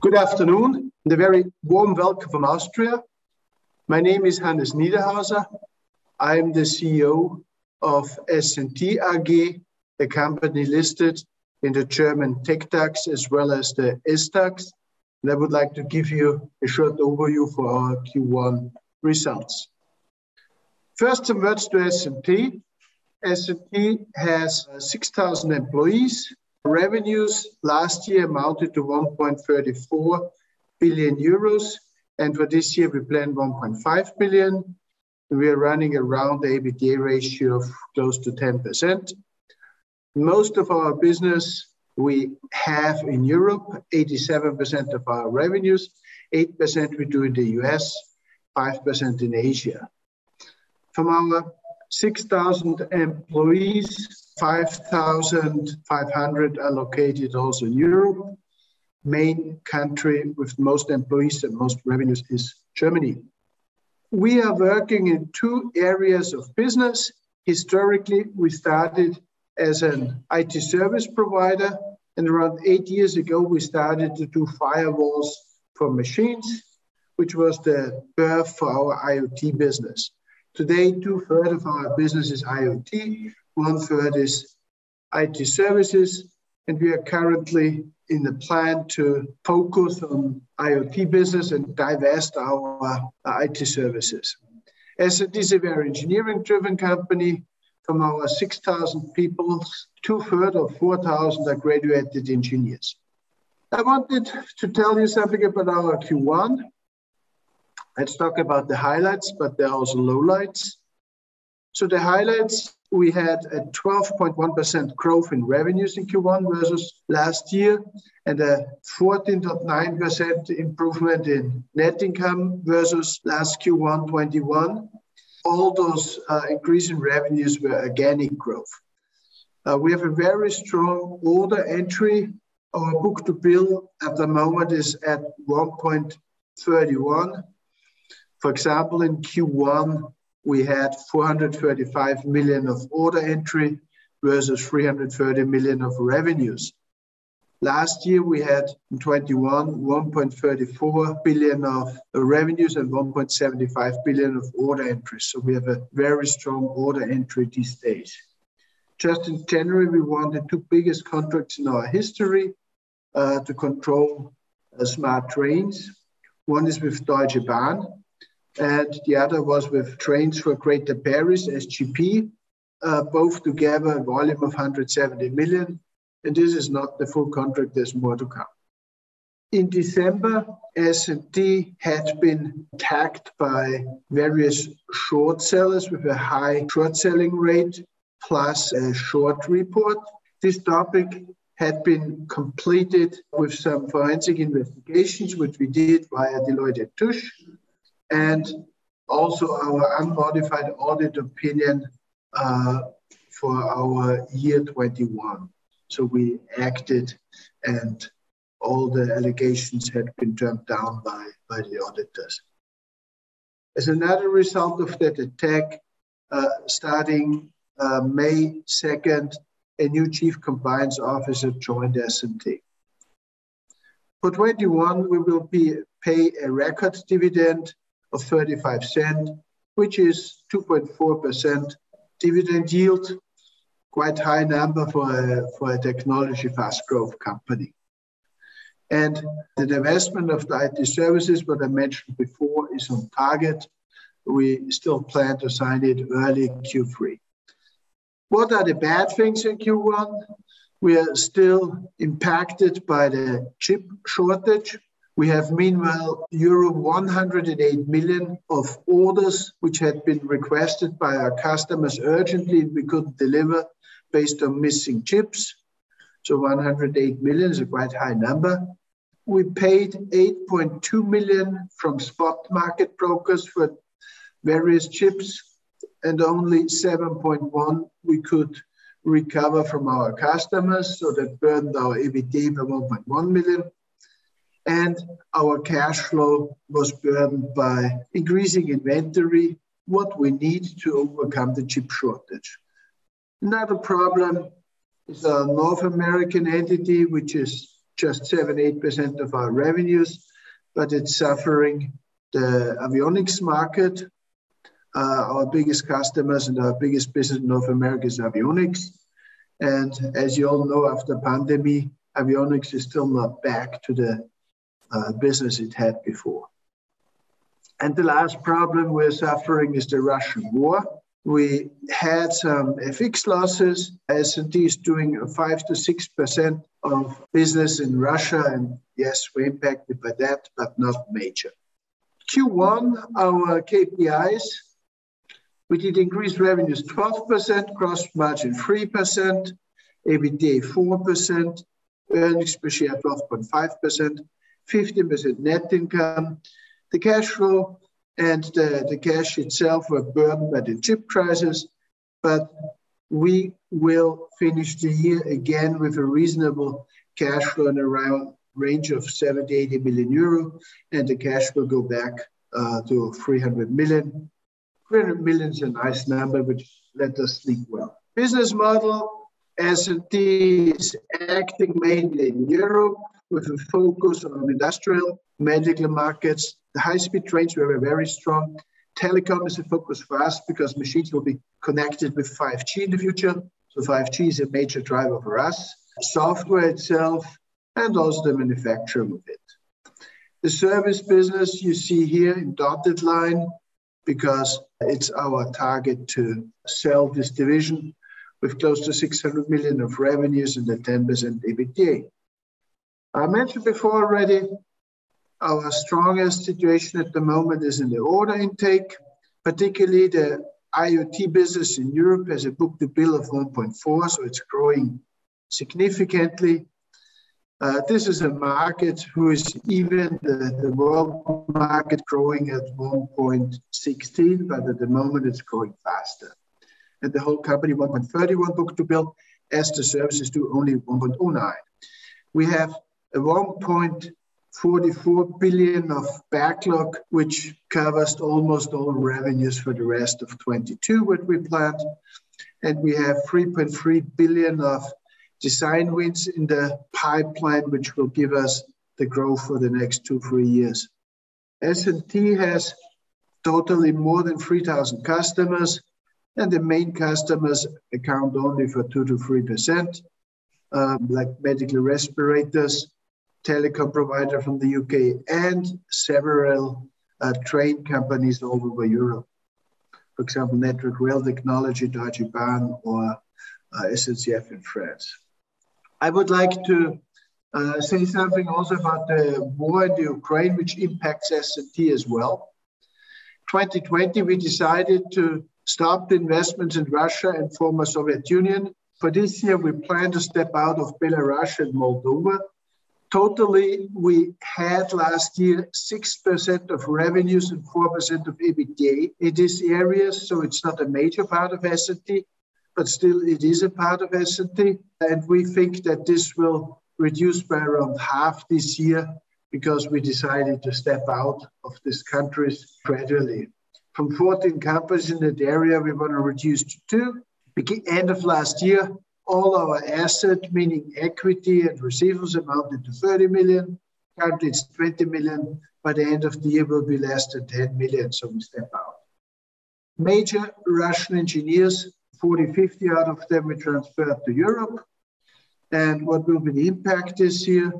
Good afternoon and a very warm welcome from Austria. My name is Hannes Niederhauser. I'm the CEO of S&T AG, a company listed in the German TecDAX as well as the SDAX. And I would like to give you a short overview for our Q1 results. First, some words to S&T. S&T has 6,000 employees. Revenues last year amounted to 1.34 billion euros, and for this year we plan 1.5 billion. We are running around the EBITDA ratio of close to 10%. Most of our business we have in Europe, 87% of our revenues, 8% we do in the US, 5% in Asia. From our 6,000 employees, 5,500 are located also in Europe. Main country with most employees and most revenues is Germany. We are working in two areas of business. Historically, we started as an IT service provider, and around eight years ago, we started to do firewalls for machines, which was the birth for our IoT business. Today, two-thirds of our business is IoT, one-third is IT services, and we are currently in the plan to focus on IoT business and divest our uh, IT services. S&T is a very engineering-driven company. From our 6,000 people, two-thirds or 4,000 are graduated engineers. I wanted to tell you something about our Q1. Let's talk about the highlights, but there are also lowlights. So the highlights, we had a 12.1% growth in revenues in Q1 versus last year, and a 14.9% improvement in net income versus last Q1 21. All those uh, increase in revenues were organic growth. Uh, we have a very strong order entry. Our book-to-bill at the moment is at 1.31. For example, in Q1, we had 435 million of order entry versus 330 million of revenues. Last year, we had in 2021, 1.34 billion of revenues and 1.75 billion of order entry. So we have a very strong order entry these days. Just in January, we won the two biggest contracts in our history uh, to control uh, smart trains. One is with Deutsche Bahn, and the other was with Trains for Greater Paris, SGP. Uh, both together a volume of 170 million, and this is not the full contract, there's more to come. In December, S&T had been attacked by various short sellers with a high short selling rate, plus a short report. This topic had been completed with some forensic investigations, which we did via Deloitte & Touche, and also our unmodified audit opinion uh, for our year 21. So we acted, and all the allegations had been turned down by by the auditors. As another result of that attack, uh, starting uh, May 2nd, a new chief compliance officer joined S&T. For 21, we will be, pay a record dividend of 35 cent, which is 2.4% dividend yield. Quite high number for a technology fast growth company. And the divestment of the IT services, what I mentioned before, is on target. We still plan to sign it early Q3. What are the bad things in Q1? We are still impacted by the chip shortage. We have meanwhile euro 108 million of orders which had been requested by our customers urgently, we couldn't deliver based on missing chips. So 108 million is a quite high number. We paid 8.2 million from spot market brokers for various chips, and only 7.1 we could recover from our customers, so that burned our EBITDA by 1.1 million. And our cash flow was burdened by increasing inventory, what we need to overcome the chip shortage. Another problem is our North American entity, which is just 7 8% of our revenues, but it's suffering the avionics market. Uh, our biggest customers and our biggest business in North America is avionics. And as you all know, after pandemic, avionics is still not back to the uh, business it had before. And the last problem we're suffering is the Russian war. We had some FX losses. S&T is doing 5 to 6% of business in Russia. And yes, we're impacted by that, but not major. Q1, our KPIs, we did increase revenues 12%, gross margin 3%, EBITDA 4%, earnings per share 12.5%, 15% net income. The cash flow and the, the cash itself were burdened by the chip crisis, but we will finish the year again with a reasonable cash flow in around range of 70, 80 million euro, and the cash will go back uh, to 300 million. 300 million is a nice number, which let us sleep well. Business model, S&T is acting mainly in Europe with a focus on industrial, medical markets. The high-speed trains were very strong. Telecom is a focus for us because machines will be connected with 5G in the future. So 5G is a major driver for us. Software itself, and also the manufacturing of it. The service business you see here in dotted line because it's our target to sell this division with close to 600 million of revenues and a 10% EBITDA. I mentioned before already, our strongest situation at the moment is in the order intake, particularly the IoT business in Europe has a book-to-bill of 1.4, so it's growing significantly. Uh, this is a market who is even the, the world market growing at 1.16, but at the moment it's growing faster. And the whole company 1.31 book to bill, as the services do only 1.09. We have 1.44 billion of backlog, which covers almost all revenues for the rest of 22, what we planned. And we have 3.3 billion of design wins in the pipeline, which will give us the growth for the next two, three years. S&T has totally more than 3,000 customers, and the main customers account only for 2 to 3%, um, like medical respirators, telecom provider from the UK, and several uh, train companies all over Europe. For example, Network Rail Technology, Deutsche Bahn, or uh, SNCF in France. I would like to uh, say something also about the war in the Ukraine, which impacts S&T as well. 2020, we decided to stop the investments in Russia and former Soviet Union. For this year, we plan to step out of Belarus and Moldova. Totally, we had last year 6% of revenues and 4% of EBITDA in these areas, so it's not a major part of S&T but still it is a part of S&T. And we think that this will reduce by around half this year because we decided to step out of these countries gradually. From 14 companies in that area, we want to reduce to two. End of last year, all our asset, meaning equity and receivables, amounted to 30 million. Currently, it's 20 million. By the end of the year, will be less than 10 million, so we step out. Major Russian engineers 40, 50 out of them we transferred to Europe. And what will be the impact this year?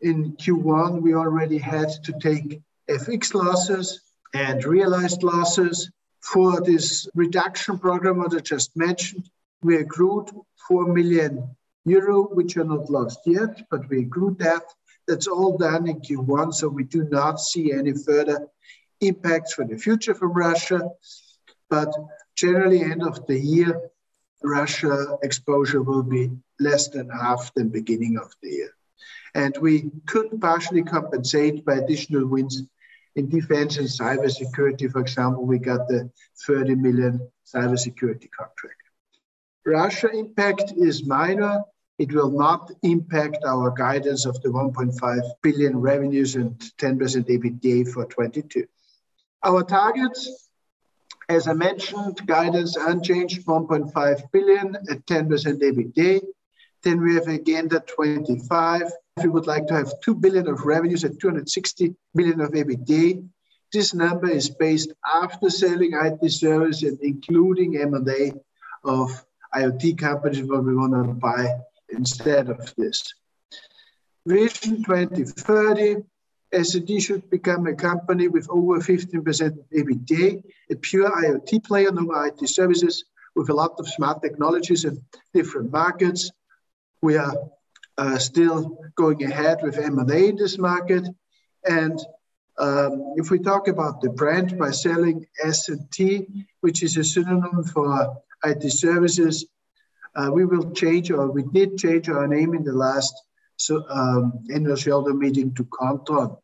In Q1, we already had to take FX losses and realized losses. For this reduction program that I just mentioned, we accrued 4 million euro, which are not lost yet, but we accrued that. That's all done in Q1, so we do not see any further impacts for the future from Russia. But generally end of the year, Russia exposure will be less than half the beginning of the year. And we could partially compensate by additional wins in defense and cybersecurity. For example, we got the 30 million cybersecurity contract. Russia impact is minor. It will not impact our guidance of the 1.5 billion revenues and 10% EBITDA for 22. Our targets as I mentioned, guidance unchanged, 1.5 billion at 10% EBITDA. Then we have Agenda 25. We would like to have 2 billion of revenues and 260 million of EBITDA. This number is based after selling IT service and including M&A of IoT companies what we want to buy instead of this. Vision 2030, S&T should become a company with over 15% EBITDA, a pure IoT player, no IT services, with a lot of smart technologies in different markets. We are uh, still going ahead with M&A in this market. And um, if we talk about the brand by selling S&T, which is a synonym for IT services, uh, we will change or we did change our name in the last so, um, annual shareholder meeting to Kontron.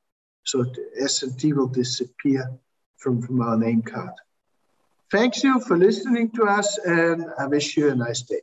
So S&T will disappear from, from our name card. Thanks you for listening to us and I wish you a nice day.